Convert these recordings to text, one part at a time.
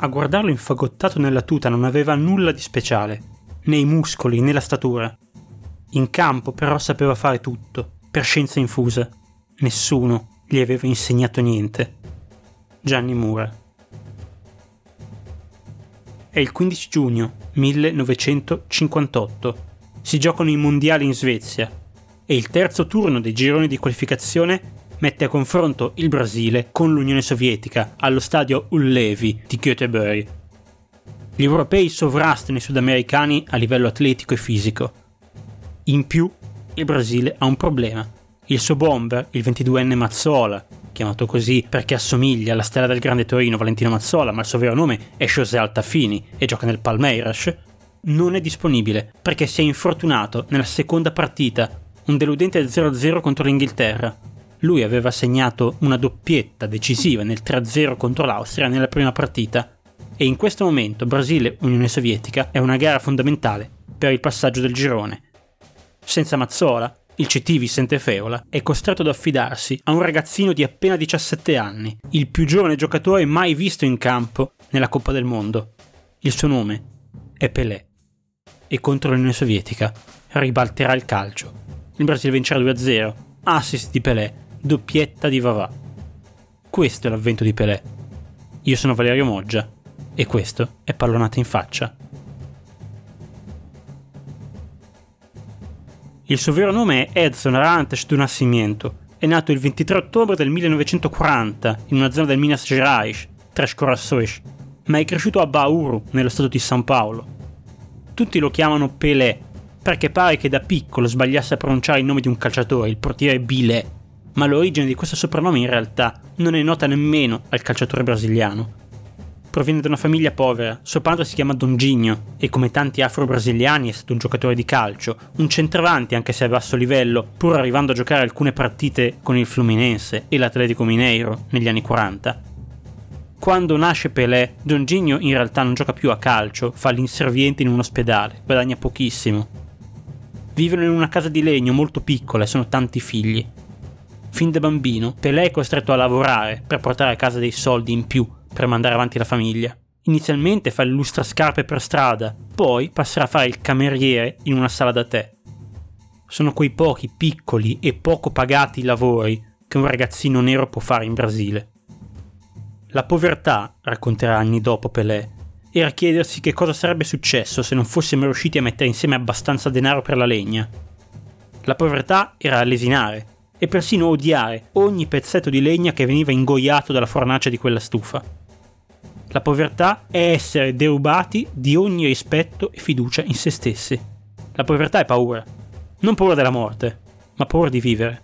A guardarlo infagottato nella tuta non aveva nulla di speciale, né i muscoli né la statura. In campo però sapeva fare tutto, per scienza infusa. Nessuno gli aveva insegnato niente. Gianni Mura. È il 15 giugno 1958. Si giocano i mondiali in Svezia e il terzo turno dei gironi di qualificazione mette a confronto il Brasile con l'Unione Sovietica allo stadio Ullevi di Göteborg. Gli europei sovrastano i sudamericani a livello atletico e fisico. In più, il Brasile ha un problema. Il suo bomber, il 22enne Mazzola, chiamato così perché assomiglia alla stella del grande Torino Valentino Mazzola, ma il suo vero nome è José Altafini e gioca nel Palmeiras, non è disponibile perché si è infortunato nella seconda partita, un deludente 0-0 contro l'Inghilterra. Lui aveva segnato una doppietta decisiva nel 3-0 contro l'Austria nella prima partita e in questo momento Brasile-Unione Sovietica è una gara fondamentale per il passaggio del girone. Senza Mazzola, il CT Vicente Feola è costretto ad affidarsi a un ragazzino di appena 17 anni, il più giovane giocatore mai visto in campo nella Coppa del Mondo. Il suo nome è Pelé. E contro l'Unione Sovietica ribalterà il calcio. Il Brasile vincerà 2-0, assist di Pelé doppietta di Vavà. Questo è l'avvento di Pelé. Io sono Valerio Moggia e questo è Pallonata in faccia. Il suo vero nome è Edson Arantes do Nascimento. È nato il 23 ottobre del 1940 in una zona del Minas Gerais, Tres Corações, ma è cresciuto a Bauru, nello stato di San Paolo. Tutti lo chiamano Pelé, perché pare che da piccolo sbagliasse a pronunciare il nome di un calciatore, il portiere Bilé ma l'origine di questo soprannome in realtà non è nota nemmeno al calciatore brasiliano. Proviene da una famiglia povera, suo padre si chiama Don Gigno e come tanti afro-brasiliani è stato un giocatore di calcio, un centravanti anche se a basso livello, pur arrivando a giocare alcune partite con il Fluminense e l'Atletico Mineiro negli anni 40. Quando nasce Pelé, Don Gigno in realtà non gioca più a calcio, fa l'inserviente in un ospedale, guadagna pochissimo. Vivono in una casa di legno molto piccola e sono tanti figli. Fin da bambino, Pelé è costretto a lavorare per portare a casa dei soldi in più per mandare avanti la famiglia. Inizialmente fa il lustrascarpe per strada, poi passerà a fare il cameriere in una sala da tè. Sono quei pochi piccoli e poco pagati lavori che un ragazzino nero può fare in Brasile. La povertà, racconterà anni dopo Pelé, era chiedersi che cosa sarebbe successo se non fossimo riusciti a mettere insieme abbastanza denaro per la legna. La povertà era lesinare, e persino odiare ogni pezzetto di legna che veniva ingoiato dalla fornace di quella stufa. La povertà è essere derubati di ogni rispetto e fiducia in se stessi. La povertà è paura. Non paura della morte, ma paura di vivere.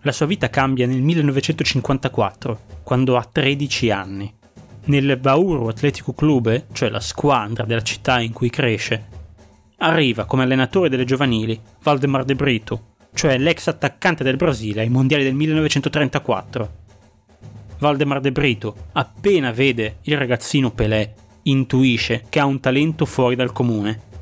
La sua vita cambia nel 1954, quando ha 13 anni. Nel Bauru Atletico Clube, cioè la squadra della città in cui cresce, arriva come allenatore delle giovanili Valdemar De Brito, cioè l'ex attaccante del Brasile ai mondiali del 1934. Valdemar De Brito, appena vede il ragazzino Pelé, intuisce che ha un talento fuori dal comune.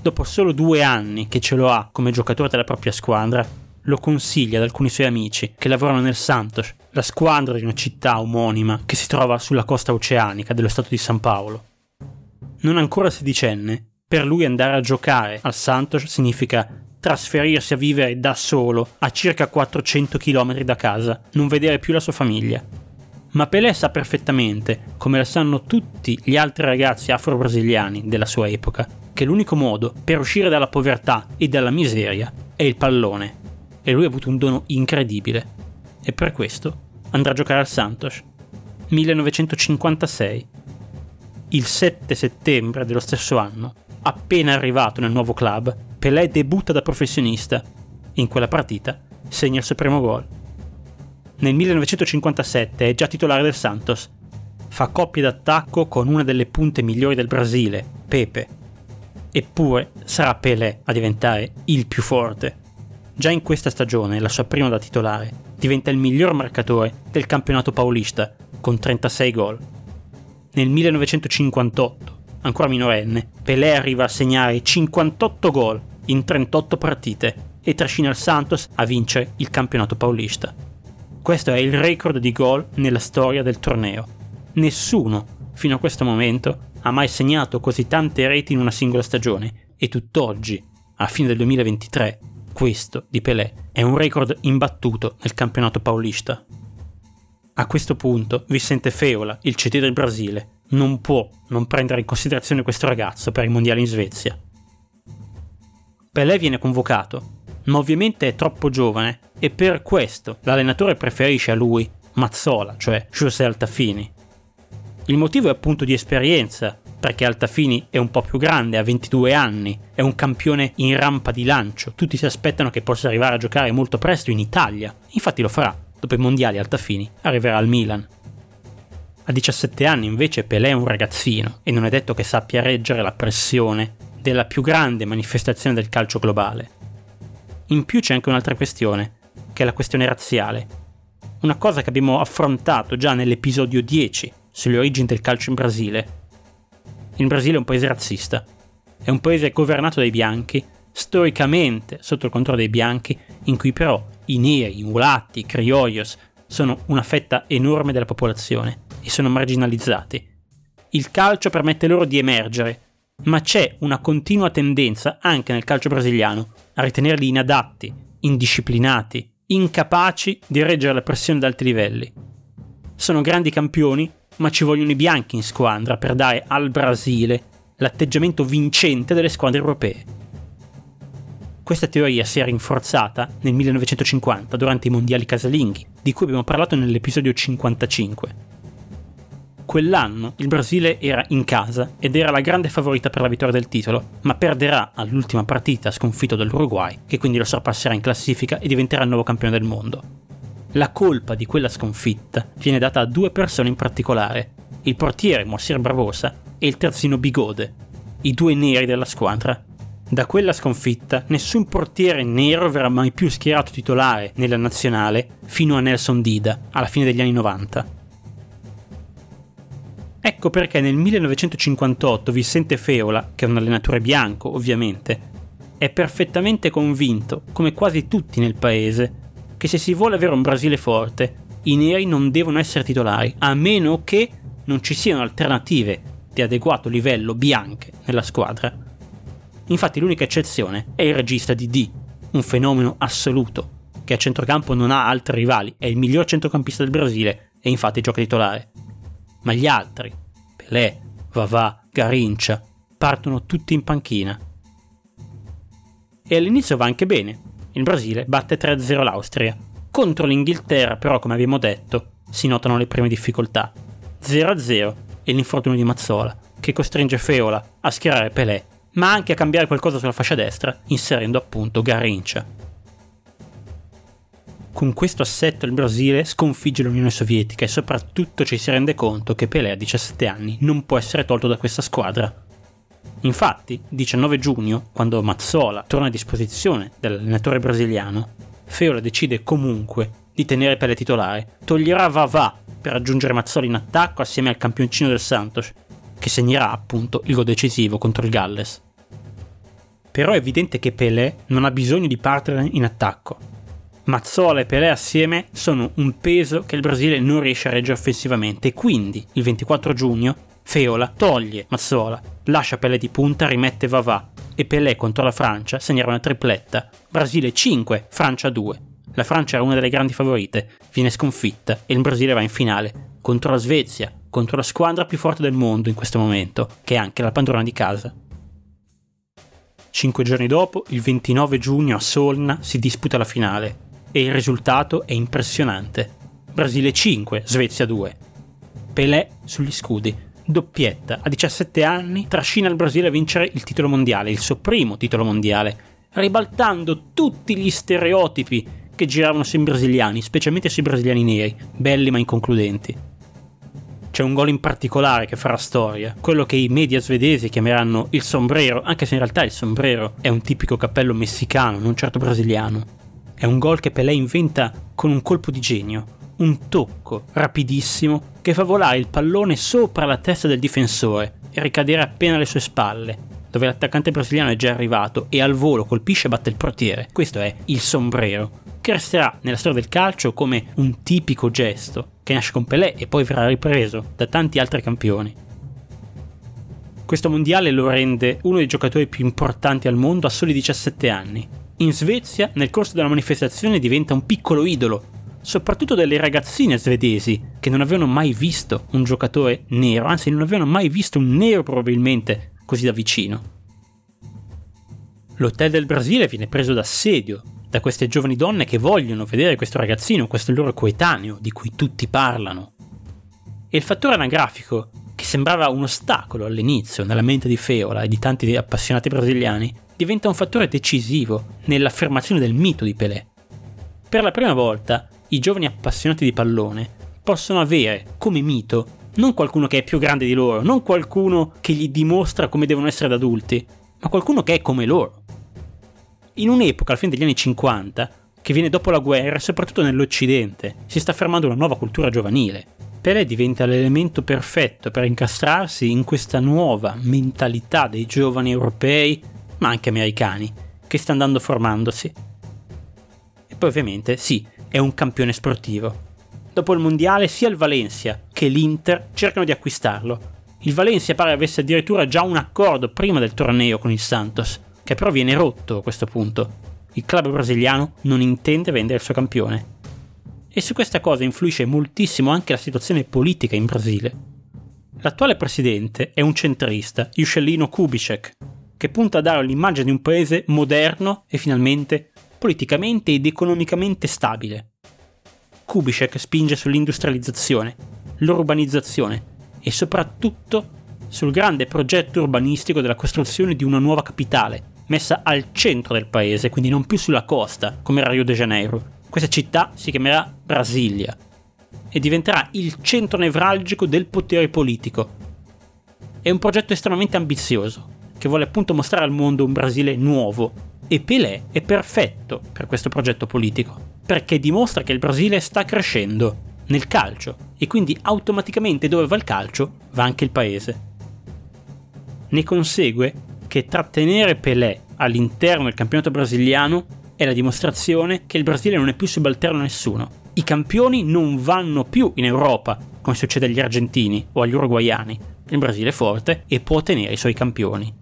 Dopo solo due anni che ce lo ha come giocatore della propria squadra, lo consiglia ad alcuni suoi amici che lavorano nel Santos, la squadra di una città omonima che si trova sulla costa oceanica dello stato di San Paolo. Non ancora sedicenne, per lui andare a giocare al Santos significa trasferirsi a vivere da solo a circa 400 km da casa, non vedere più la sua famiglia. Ma Pelé sa perfettamente, come lo sanno tutti gli altri ragazzi afro-brasiliani della sua epoca, che l'unico modo per uscire dalla povertà e dalla miseria è il pallone. E lui ha avuto un dono incredibile. E per questo andrà a giocare al Santos. 1956. Il 7 settembre dello stesso anno, appena arrivato nel nuovo club, Pelé debutta da professionista in quella partita segna il suo primo gol. Nel 1957 è già titolare del Santos. Fa coppia d'attacco con una delle punte migliori del Brasile, Pepe. Eppure sarà Pelé a diventare il più forte. Già in questa stagione, la sua prima da titolare, diventa il miglior marcatore del campionato paulista, con 36 gol. Nel 1958, ancora minorenne, Pelé arriva a segnare 58 gol in 38 partite e trascina il Santos a vincere il campionato paulista. Questo è il record di gol nella storia del torneo. Nessuno, fino a questo momento, ha mai segnato così tante reti in una singola stagione e tutt'oggi, a fine del 2023, questo di Pelé è un record imbattuto nel campionato paulista. A questo punto Vicente Feola, il CT del Brasile, non può non prendere in considerazione questo ragazzo per i mondiali in Svezia. Pelé viene convocato, ma ovviamente è troppo giovane e per questo l'allenatore preferisce a lui Mazzola, cioè José Altafini. Il motivo è appunto di esperienza, perché Altafini è un po' più grande, ha 22 anni, è un campione in rampa di lancio, tutti si aspettano che possa arrivare a giocare molto presto in Italia, infatti lo farà, dopo i mondiali Altafini arriverà al Milan. A 17 anni invece Pelé è un ragazzino e non è detto che sappia reggere la pressione della più grande manifestazione del calcio globale. In più c'è anche un'altra questione, che è la questione razziale. Una cosa che abbiamo affrontato già nell'episodio 10 sulle origini del calcio in Brasile. Il Brasile è un paese razzista. È un paese governato dai bianchi, storicamente sotto il controllo dei bianchi, in cui però i neri, i mulatti, i criollos sono una fetta enorme della popolazione e sono marginalizzati. Il calcio permette loro di emergere, ma c'è una continua tendenza anche nel calcio brasiliano a ritenerli inadatti, indisciplinati, incapaci di reggere la pressione ad alti livelli. Sono grandi campioni, ma ci vogliono i bianchi in squadra per dare al Brasile l'atteggiamento vincente delle squadre europee. Questa teoria si è rinforzata nel 1950 durante i mondiali casalinghi, di cui abbiamo parlato nell'episodio 55 quell'anno il Brasile era in casa ed era la grande favorita per la vittoria del titolo, ma perderà all'ultima partita sconfitto dall'Uruguay, che quindi lo sorpasserà in classifica e diventerà il nuovo campione del mondo. La colpa di quella sconfitta viene data a due persone in particolare, il portiere Mossir Bravosa e il terzino Bigode, i due neri della squadra. Da quella sconfitta nessun portiere nero verrà mai più schierato titolare nella nazionale fino a Nelson Dida, alla fine degli anni 90. Ecco perché nel 1958 Vicente Feola, che è un allenatore bianco ovviamente, è perfettamente convinto, come quasi tutti nel paese, che se si vuole avere un Brasile forte, i neri non devono essere titolari, a meno che non ci siano alternative di adeguato livello bianche nella squadra. Infatti l'unica eccezione è il regista di D, un fenomeno assoluto, che a centrocampo non ha altri rivali, è il miglior centrocampista del Brasile e infatti gioca titolare ma gli altri, Pelé, Vavà, Garincia, partono tutti in panchina. E all'inizio va anche bene. Il Brasile batte 3-0 l'Austria. Contro l'Inghilterra, però, come abbiamo detto, si notano le prime difficoltà. 0-0 e l'infortunio di Mazzola, che costringe Feola a schierare Pelé, ma anche a cambiare qualcosa sulla fascia destra, inserendo appunto Garincia. Con questo assetto il Brasile sconfigge l'Unione Sovietica e soprattutto ci si rende conto che Pelé a 17 anni non può essere tolto da questa squadra. Infatti, 19 giugno, quando Mazzola torna a disposizione dell'allenatore brasiliano, Feola decide comunque di tenere Pelé titolare, toglierà Vavà per aggiungere Mazzola in attacco assieme al campioncino del Santos, che segnerà appunto il gol decisivo contro il Galles. Però è evidente che Pelé non ha bisogno di partner in attacco, Mazzola e Pelé assieme sono un peso che il Brasile non riesce a reggere offensivamente quindi il 24 giugno Feola toglie Mazzola, lascia Pelé di punta, rimette Vavà e Pelé contro la Francia segnerà una tripletta. Brasile 5, Francia 2. La Francia era una delle grandi favorite, viene sconfitta e il Brasile va in finale contro la Svezia, contro la squadra più forte del mondo in questo momento, che è anche la padrona di casa. Cinque giorni dopo, il 29 giugno a Solna, si disputa la finale e il risultato è impressionante. Brasile 5, Svezia 2. Pelé sugli scudi, doppietta, a 17 anni trascina il Brasile a vincere il titolo mondiale, il suo primo titolo mondiale, ribaltando tutti gli stereotipi che giravano sui brasiliani, specialmente sui brasiliani neri, belli ma inconcludenti. C'è un gol in particolare che farà storia, quello che i media svedesi chiameranno il sombrero, anche se in realtà il sombrero è un tipico cappello messicano, non certo brasiliano. È un gol che Pelé inventa con un colpo di genio, un tocco rapidissimo che fa volare il pallone sopra la testa del difensore e ricadere appena alle sue spalle, dove l'attaccante brasiliano è già arrivato e al volo colpisce e batte il portiere. Questo è il sombrero, che resterà nella storia del calcio come un tipico gesto che nasce con Pelé e poi verrà ripreso da tanti altri campioni. Questo mondiale lo rende uno dei giocatori più importanti al mondo a soli 17 anni. In Svezia, nel corso della manifestazione, diventa un piccolo idolo, soprattutto delle ragazzine svedesi che non avevano mai visto un giocatore nero, anzi non avevano mai visto un nero probabilmente così da vicino. L'hotel del Brasile viene preso d'assedio da queste giovani donne che vogliono vedere questo ragazzino, questo loro coetaneo di cui tutti parlano. E il fattore anagrafico che sembrava un ostacolo all'inizio nella mente di Feola e di tanti appassionati brasiliani, diventa un fattore decisivo nell'affermazione del mito di Pelé. Per la prima volta, i giovani appassionati di pallone possono avere come mito non qualcuno che è più grande di loro, non qualcuno che gli dimostra come devono essere da adulti, ma qualcuno che è come loro. In un'epoca, al fine degli anni 50, che viene dopo la guerra, soprattutto nell'Occidente, si sta affermando una nuova cultura giovanile, Pelé diventa l'elemento perfetto per incastrarsi in questa nuova mentalità dei giovani europei, ma anche americani, che sta andando formandosi. E poi ovviamente sì, è un campione sportivo. Dopo il mondiale sia il Valencia che l'Inter cercano di acquistarlo. Il Valencia pare avesse addirittura già un accordo prima del torneo con il Santos, che però viene rotto a questo punto. Il club brasiliano non intende vendere il suo campione e su questa cosa influisce moltissimo anche la situazione politica in Brasile. L'attuale presidente è un centrista, Juscelino Kubitschek, che punta a dare l'immagine di un paese moderno e finalmente politicamente ed economicamente stabile. Kubitschek spinge sull'industrializzazione, l'urbanizzazione e soprattutto sul grande progetto urbanistico della costruzione di una nuova capitale, messa al centro del paese, quindi non più sulla costa, come era Rio de Janeiro, questa città si chiamerà Brasilia e diventerà il centro nevralgico del potere politico. È un progetto estremamente ambizioso, che vuole appunto mostrare al mondo un Brasile nuovo, e Pelé è perfetto per questo progetto politico, perché dimostra che il Brasile sta crescendo nel calcio e quindi automaticamente dove va il calcio va anche il paese. Ne consegue che trattenere Pelé all'interno del campionato brasiliano è la dimostrazione che il Brasile non è più subalterno a nessuno. I campioni non vanno più in Europa, come succede agli argentini o agli uruguayani. Il Brasile è forte e può ottenere i suoi campioni.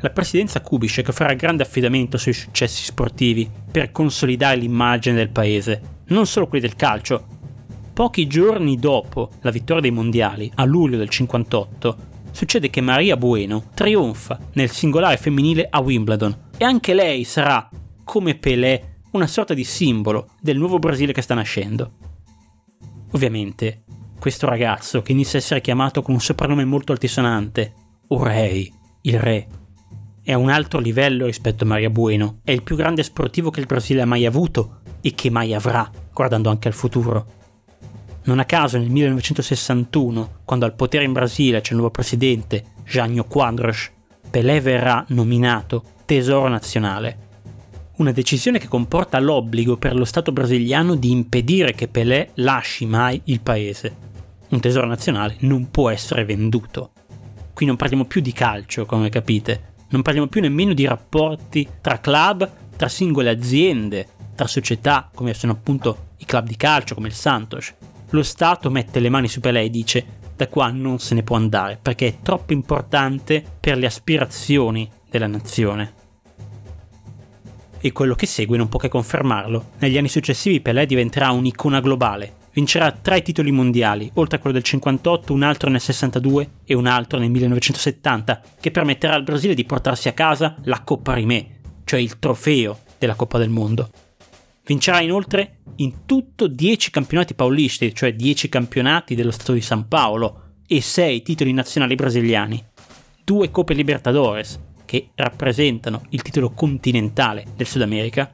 La presidenza Kubitschek farà grande affidamento sui successi sportivi per consolidare l'immagine del paese, non solo quelli del calcio. Pochi giorni dopo la vittoria dei mondiali, a luglio del 58, succede che Maria Bueno trionfa nel singolare femminile a Wimbledon e anche lei sarà come Pelé una sorta di simbolo del nuovo Brasile che sta nascendo. Ovviamente, questo ragazzo, che inizia a essere chiamato con un soprannome molto altisonante, O Rei, il re, è a un altro livello rispetto a Maria Bueno, è il più grande sportivo che il Brasile ha mai avuto e che mai avrà, guardando anche al futuro. Non a caso nel 1961, quando al potere in Brasile c'è il nuovo presidente, Jânio Quadros, Pelé verrà nominato tesoro nazionale una decisione che comporta l'obbligo per lo Stato brasiliano di impedire che Pelé lasci mai il paese. Un tesoro nazionale non può essere venduto. Qui non parliamo più di calcio, come capite, non parliamo più nemmeno di rapporti tra club, tra singole aziende, tra società, come sono appunto i club di calcio, come il Santos. Lo Stato mette le mani su Pelé e dice da qua non se ne può andare perché è troppo importante per le aspirazioni della nazione e quello che segue non può che confermarlo. Negli anni successivi Pelé diventerà un'icona globale. Vincerà tre titoli mondiali, oltre a quello del 58, un altro nel 62 e un altro nel 1970, che permetterà al Brasile di portarsi a casa la Coppa Rimé, cioè il trofeo della Coppa del Mondo. Vincerà inoltre in tutto 10 campionati paulisti, cioè 10 campionati dello Stato di San Paolo, e 6 titoli nazionali brasiliani, due Coppe Libertadores, che rappresentano il titolo continentale del Sud America,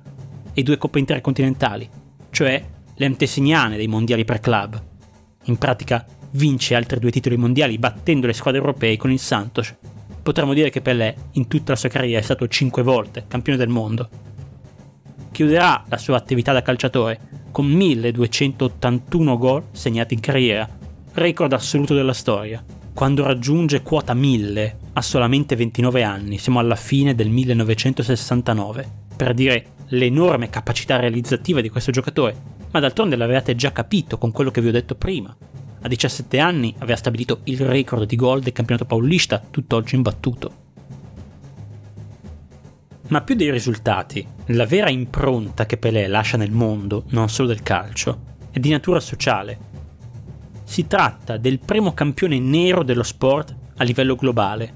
e due coppe intercontinentali, cioè le antesignane dei mondiali per club. In pratica vince altri due titoli mondiali battendo le squadre europee con il Santos. Potremmo dire che Pelé in tutta la sua carriera è stato cinque volte campione del mondo. Chiuderà la sua attività da calciatore con 1281 gol segnati in carriera, record assoluto della storia. Quando raggiunge quota 1000 ha solamente 29 anni, siamo alla fine del 1969, per dire l'enorme capacità realizzativa di questo giocatore, ma d'altronde l'avevate già capito con quello che vi ho detto prima. A 17 anni aveva stabilito il record di gol del campionato paulista, tutt'oggi imbattuto. Ma più dei risultati, la vera impronta che Pelé lascia nel mondo, non solo del calcio, è di natura sociale. Si tratta del primo campione nero dello sport a livello globale.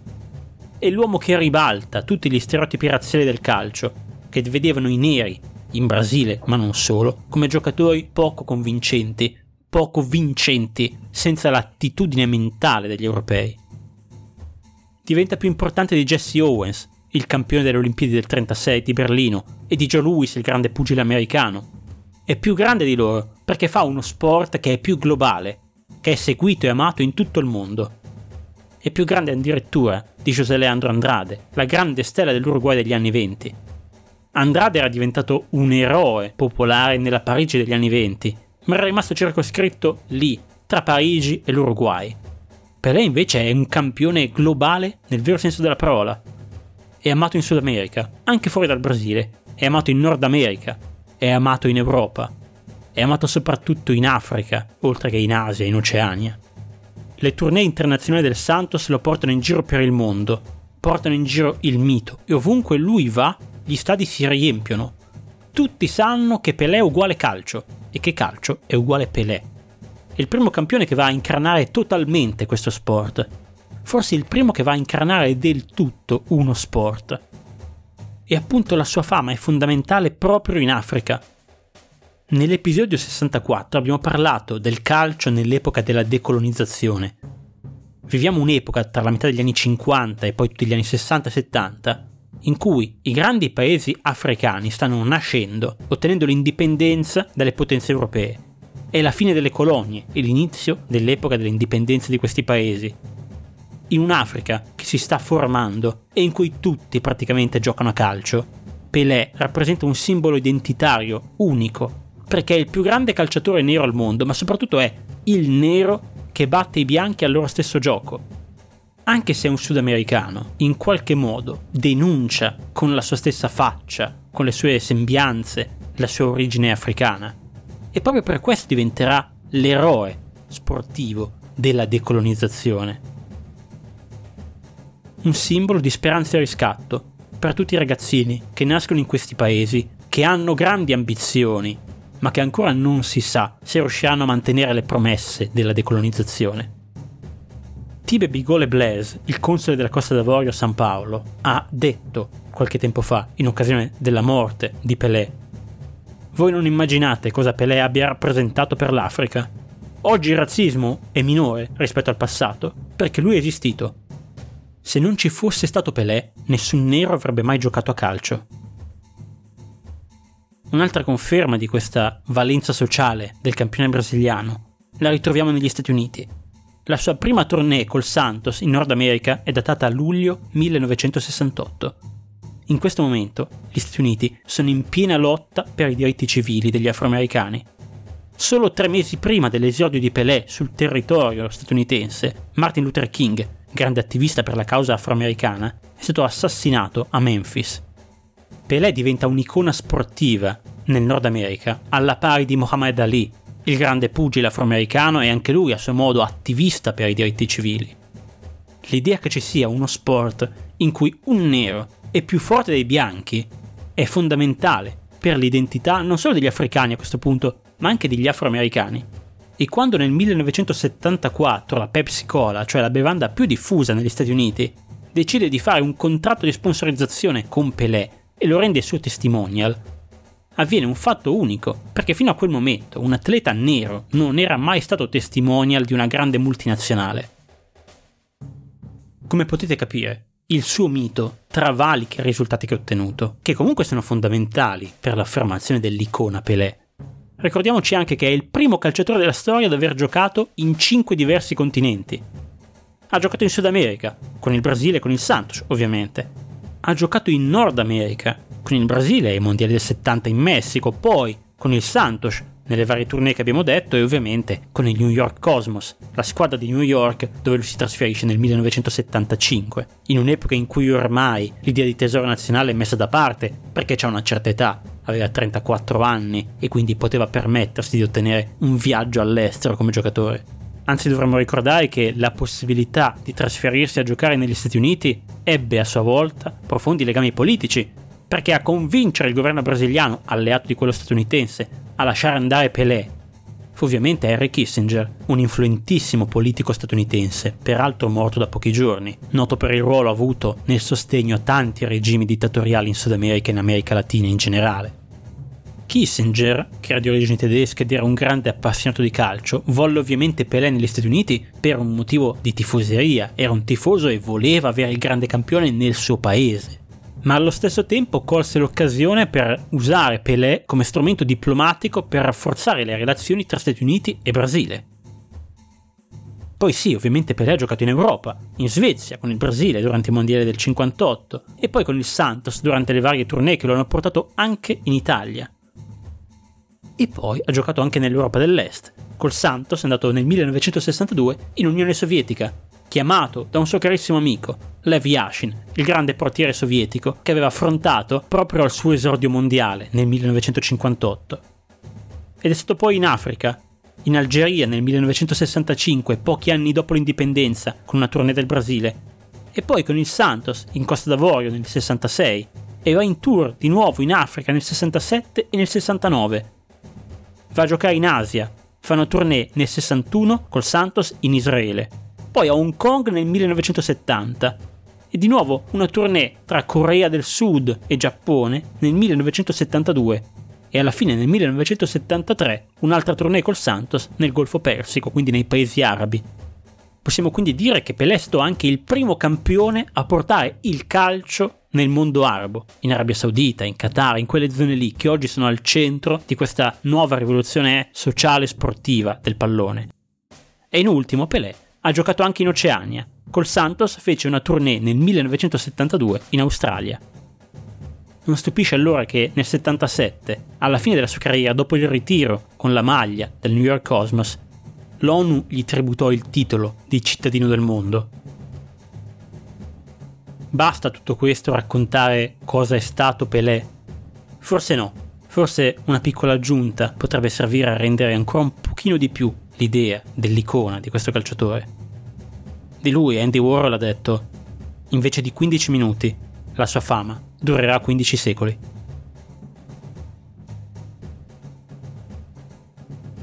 È l'uomo che ribalta tutti gli stereotipi razziali del calcio, che vedevano i neri, in Brasile, ma non solo, come giocatori poco convincenti, poco vincenti, senza l'attitudine mentale degli europei. Diventa più importante di Jesse Owens, il campione delle Olimpiadi del 36 di Berlino, e di Joe Louis, il grande pugile americano. È più grande di loro perché fa uno sport che è più globale, che è seguito e amato in tutto il mondo. È più grande addirittura di José Leandro Andrade, la grande stella dell'Uruguay degli anni 20. Andrade era diventato un eroe popolare nella Parigi degli anni 20, ma era rimasto circoscritto lì, tra Parigi e l'Uruguay. Pelé invece è un campione globale nel vero senso della parola, è amato in Sud America, anche fuori dal Brasile, è amato in Nord America, è amato in Europa, è amato soprattutto in Africa, oltre che in Asia e in Oceania. Le tournée internazionali del Santos lo portano in giro per il mondo, portano in giro il mito e ovunque lui va, gli stadi si riempiono. Tutti sanno che Pelé è uguale calcio e che calcio è uguale Pelé. È il primo campione che va a incarnare totalmente questo sport forse il primo che va a incarnare del tutto uno sport. E appunto la sua fama è fondamentale proprio in Africa. Nell'episodio 64 abbiamo parlato del calcio nell'epoca della decolonizzazione. Viviamo un'epoca tra la metà degli anni 50 e poi tutti gli anni 60 e 70 in cui i grandi paesi africani stanno nascendo, ottenendo l'indipendenza dalle potenze europee. È la fine delle colonie e l'inizio dell'epoca dell'indipendenza di questi paesi, in un'Africa che si sta formando e in cui tutti praticamente giocano a calcio, Pelé rappresenta un simbolo identitario unico, perché è il più grande calciatore nero al mondo, ma soprattutto è il nero che batte i bianchi al loro stesso gioco. Anche se è un sudamericano, in qualche modo denuncia con la sua stessa faccia, con le sue sembianze, la sua origine africana. E proprio per questo diventerà l'eroe sportivo della decolonizzazione un simbolo di speranza e riscatto per tutti i ragazzini che nascono in questi paesi, che hanno grandi ambizioni, ma che ancora non si sa se riusciranno a mantenere le promesse della decolonizzazione. Tibe Bigole Blaise, il console della Costa d'Avorio a San Paolo, ha detto qualche tempo fa, in occasione della morte di Pelé, voi non immaginate cosa Pelé abbia rappresentato per l'Africa. Oggi il razzismo è minore rispetto al passato perché lui è esistito se non ci fosse stato Pelé, nessun nero avrebbe mai giocato a calcio. Un'altra conferma di questa valenza sociale del campione brasiliano la ritroviamo negli Stati Uniti. La sua prima tournée col Santos in Nord America è datata a luglio 1968. In questo momento gli Stati Uniti sono in piena lotta per i diritti civili degli afroamericani. Solo tre mesi prima dell'esordio di Pelé sul territorio statunitense, Martin Luther King grande attivista per la causa afroamericana, è stato assassinato a Memphis. Pelé diventa un'icona sportiva nel Nord America, alla pari di Muhammad Ali, il grande pugile afroamericano e anche lui a suo modo attivista per i diritti civili. L'idea che ci sia uno sport in cui un nero è più forte dei bianchi è fondamentale per l'identità non solo degli africani a questo punto, ma anche degli afroamericani. E quando nel 1974 la Pepsi Cola, cioè la bevanda più diffusa negli Stati Uniti, decide di fare un contratto di sponsorizzazione con Pelé e lo rende suo testimonial, avviene un fatto unico, perché fino a quel momento un atleta nero non era mai stato testimonial di una grande multinazionale. Come potete capire, il suo mito travalica i risultati che ha ottenuto, che comunque sono fondamentali per l'affermazione dell'icona Pelé. Ricordiamoci anche che è il primo calciatore della storia ad aver giocato in 5 diversi continenti. Ha giocato in Sud America, con il Brasile e con il Santos, ovviamente. Ha giocato in Nord America, con il Brasile ai Mondiali del 70 in Messico, poi con il Santos nelle varie tournée che abbiamo detto e ovviamente con il New York Cosmos, la squadra di New York dove lui si trasferisce nel 1975, in un'epoca in cui ormai l'idea di tesoro nazionale è messa da parte perché c'è una certa età, aveva 34 anni e quindi poteva permettersi di ottenere un viaggio all'estero come giocatore. Anzi dovremmo ricordare che la possibilità di trasferirsi a giocare negli Stati Uniti ebbe a sua volta profondi legami politici, perché a convincere il governo brasiliano, alleato di quello statunitense, a lasciare andare Pelé fu ovviamente Henry Kissinger, un influentissimo politico statunitense, peraltro morto da pochi giorni, noto per il ruolo avuto nel sostegno a tanti regimi dittatoriali in Sud America e in America Latina in generale. Kissinger, che era di origini tedesche ed era un grande appassionato di calcio, volle ovviamente Pelé negli Stati Uniti per un motivo di tifoseria, era un tifoso e voleva avere il grande campione nel suo paese ma allo stesso tempo colse l'occasione per usare Pelé come strumento diplomatico per rafforzare le relazioni tra Stati Uniti e Brasile. Poi sì, ovviamente Pelé ha giocato in Europa, in Svezia, con il Brasile durante i mondiali del 58 e poi con il Santos durante le varie tournée che lo hanno portato anche in Italia. E poi ha giocato anche nell'Europa dell'Est. Col Santos è andato nel 1962 in Unione Sovietica chiamato da un suo carissimo amico, Lev Yashin, il grande portiere sovietico che aveva affrontato proprio al suo esordio mondiale nel 1958. Ed è stato poi in Africa, in Algeria nel 1965, pochi anni dopo l'indipendenza, con una tournée del Brasile, e poi con il Santos in Costa d'Avorio nel 66, e va in tour di nuovo in Africa nel 67 e nel 69. Va a giocare in Asia, fa una tournée nel 61 col Santos in Israele poi a Hong Kong nel 1970 e di nuovo una tournée tra Corea del Sud e Giappone nel 1972 e alla fine nel 1973 un'altra tournée col Santos nel Golfo Persico, quindi nei paesi arabi. Possiamo quindi dire che Pelé è stato anche il primo campione a portare il calcio nel mondo arabo, in Arabia Saudita, in Qatar, in quelle zone lì che oggi sono al centro di questa nuova rivoluzione sociale e sportiva del pallone. E in ultimo Pelé ha giocato anche in Oceania. Col Santos fece una tournée nel 1972 in Australia. Non stupisce allora che nel 77, alla fine della sua carriera, dopo il ritiro con la maglia del New York Cosmos, l'ONU gli tributò il titolo di cittadino del mondo. Basta tutto questo raccontare cosa è stato Pelé? Forse no, forse una piccola aggiunta potrebbe servire a rendere ancora un pochino di più l'idea dell'icona di questo calciatore. Di lui Andy Warhol ha detto, invece di 15 minuti, la sua fama durerà 15 secoli.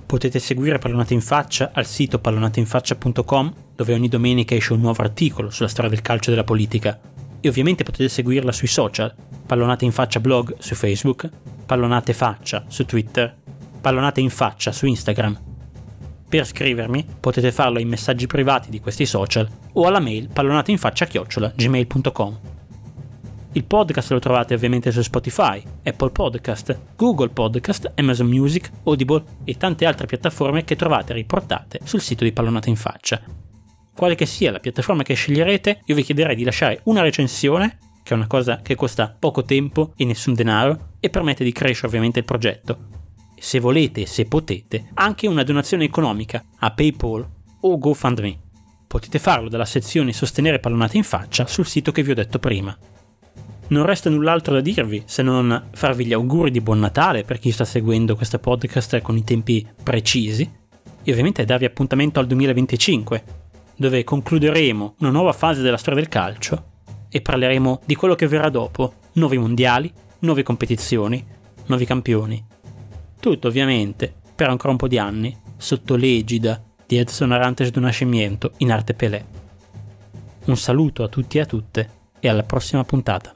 Potete seguire Pallonate in Faccia al sito pallonateinfaccia.com dove ogni domenica esce un nuovo articolo sulla storia del calcio e della politica e ovviamente potete seguirla sui social, Pallonate in Faccia blog su Facebook, Pallonate Faccia su Twitter, Pallonate in Faccia su Instagram per scrivermi potete farlo ai messaggi privati di questi social o alla mail pallonateinfaccia-gmail.com. Il podcast lo trovate ovviamente su Spotify, Apple Podcast, Google Podcast, Amazon Music, Audible e tante altre piattaforme che trovate riportate sul sito di Pallonata in Faccia. Quale che sia la piattaforma che sceglierete, io vi chiederei di lasciare una recensione, che è una cosa che costa poco tempo e nessun denaro, e permette di crescere ovviamente il progetto se volete se potete, anche una donazione economica a PayPal o GoFundMe. Potete farlo dalla sezione Sostenere pallonate in faccia sul sito che vi ho detto prima. Non resta null'altro da dirvi se non farvi gli auguri di buon Natale per chi sta seguendo questo podcast con i tempi precisi e ovviamente darvi appuntamento al 2025, dove concluderemo una nuova fase della storia del calcio e parleremo di quello che verrà dopo, nuovi mondiali, nuove competizioni, nuovi campioni tutto ovviamente, per ancora un po' di anni, sotto l'egida di Edson Arantes do Nascimento in arte Pelé. Un saluto a tutti e a tutte e alla prossima puntata.